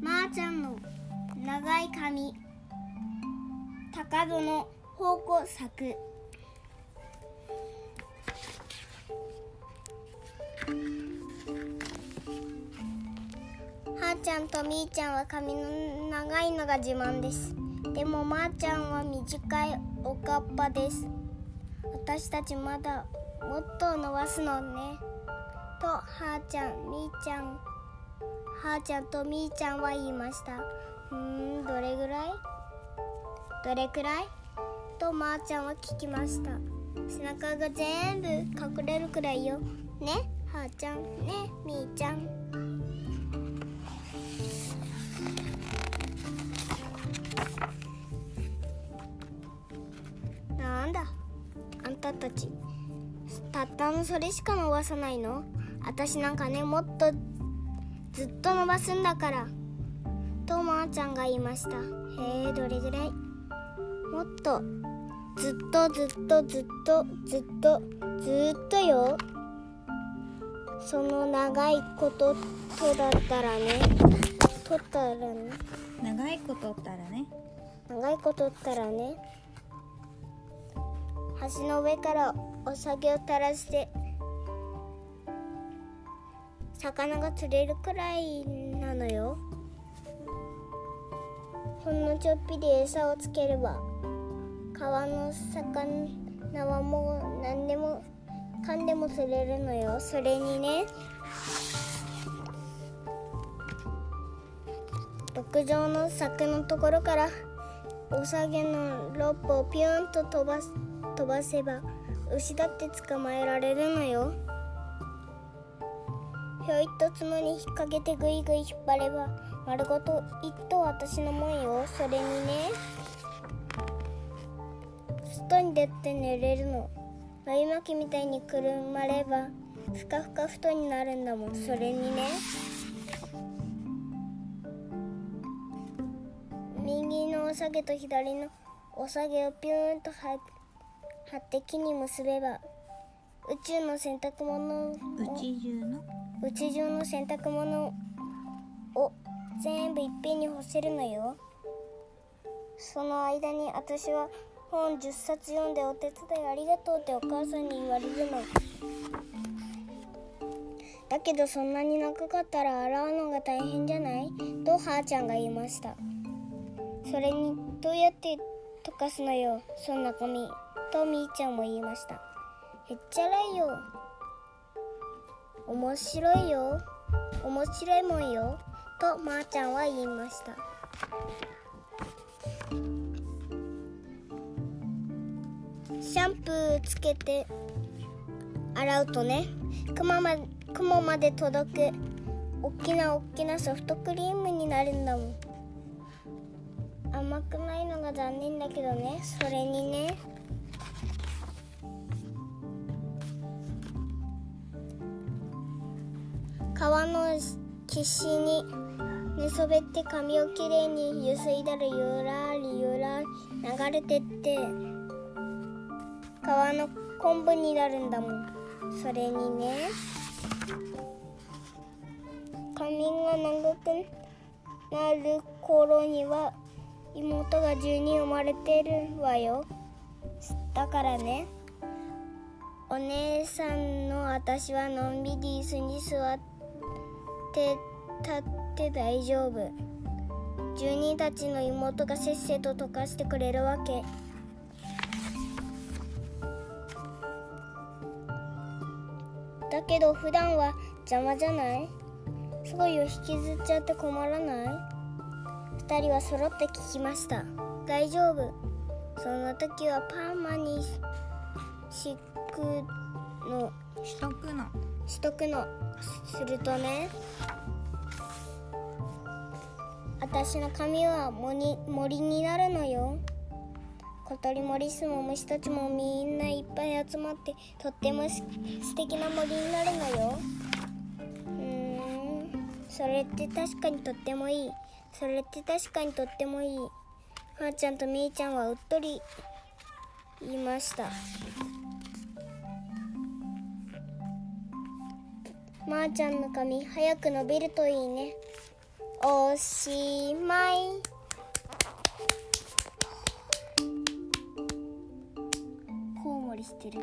まー、ちゃんの長い髪。高戸の方向咲はーちゃんとみーちゃんは髪の長いのが自慢です。でもまーちゃんは短いおかっぱです。私たちまだもっと伸ばすのね。とはーちゃんみーちゃん。はーちゃんとみーちゃんは言いました。うーんどれぐらい？どれくらい？とまーちゃんは聞きました。背中が全部隠れるくらいよ。ね？はーちゃんね？みーちゃん。なんだ？あんたたちたったのそれしか伸ばさないの？私なんかねもっとずっと伸ばすんだから。とまーちゃんが言いました。へえどれぐらい？もっとずっとずっとずっとずっとずっとよ。その長いこととだったらね。とったらね。長いことったらね。長いことったらね。橋の上からお酒を垂らして魚が釣れるくらいなのよ。ほんのちょっぴり餌をつければ川の魚はもう何でもかんでも釣れるのよ。それにね牧場の柵のところからおさげのロープをピューンと飛ばす飛ばせば牛だって捕まえられるのよ。ひょいっと角に引っ掛けてぐいぐい引っ張れば丸ごと一頭私のもんよそれにね。外に出て寝れるの。眉巻きみたいにくるまればふかふか布団になるんだもん。それにね。右のおさげと左のおさげをピューンと貼って木に結べば宇宙の洗濯物を。宇宙中の宇宙中の洗濯物を全部いっぺんに干せるのよ。その間に私は本10冊読んでお手伝いありがとうってお母さんに言われるの。だけどそんなに長かったら洗うのが大変じゃない？とはーちゃんが言いました。それにどうやって溶かすのよ？そんな紙とみーちゃんも言いました。へっちゃらいよ。面白いよ。面白いもんよ。とまーちゃんは言いました。シャンプーつけて洗うとね雲ま雲まで届くおっきなおっきなソフトクリームになるんだもん。甘くないのが残念だけどね。それにね川の岸に寝そべって髪をきれいにゆすいだらゆらりゆらり流れてって川の昆布になるんだもん。それにね髪が長くなる頃には妹が10人生まれてるわよ。だからねお姉さんの私はのんびり椅子に座ってて立って大丈夫。住人たちの妹がせっせと溶かしてくれるわけ。だけど普段は邪魔じゃない？すごいよ引きずっちゃって困らない？2人は揃って聞きました。大丈夫。その時はパーマに敷くの。しとくの。しとくの。するとね。私の髪は森森になるのよ。小鳥もリスも虫たちもみんないっぱい集まってとってもす素敵な森になるのよ。うーん。それって確かにとってもいい。それって確かにとってもいい。はーちゃんとみーちゃんはうっとり言いましたまー、ちゃんの髪早く伸びるといいね。おしまい。コウモリしてる。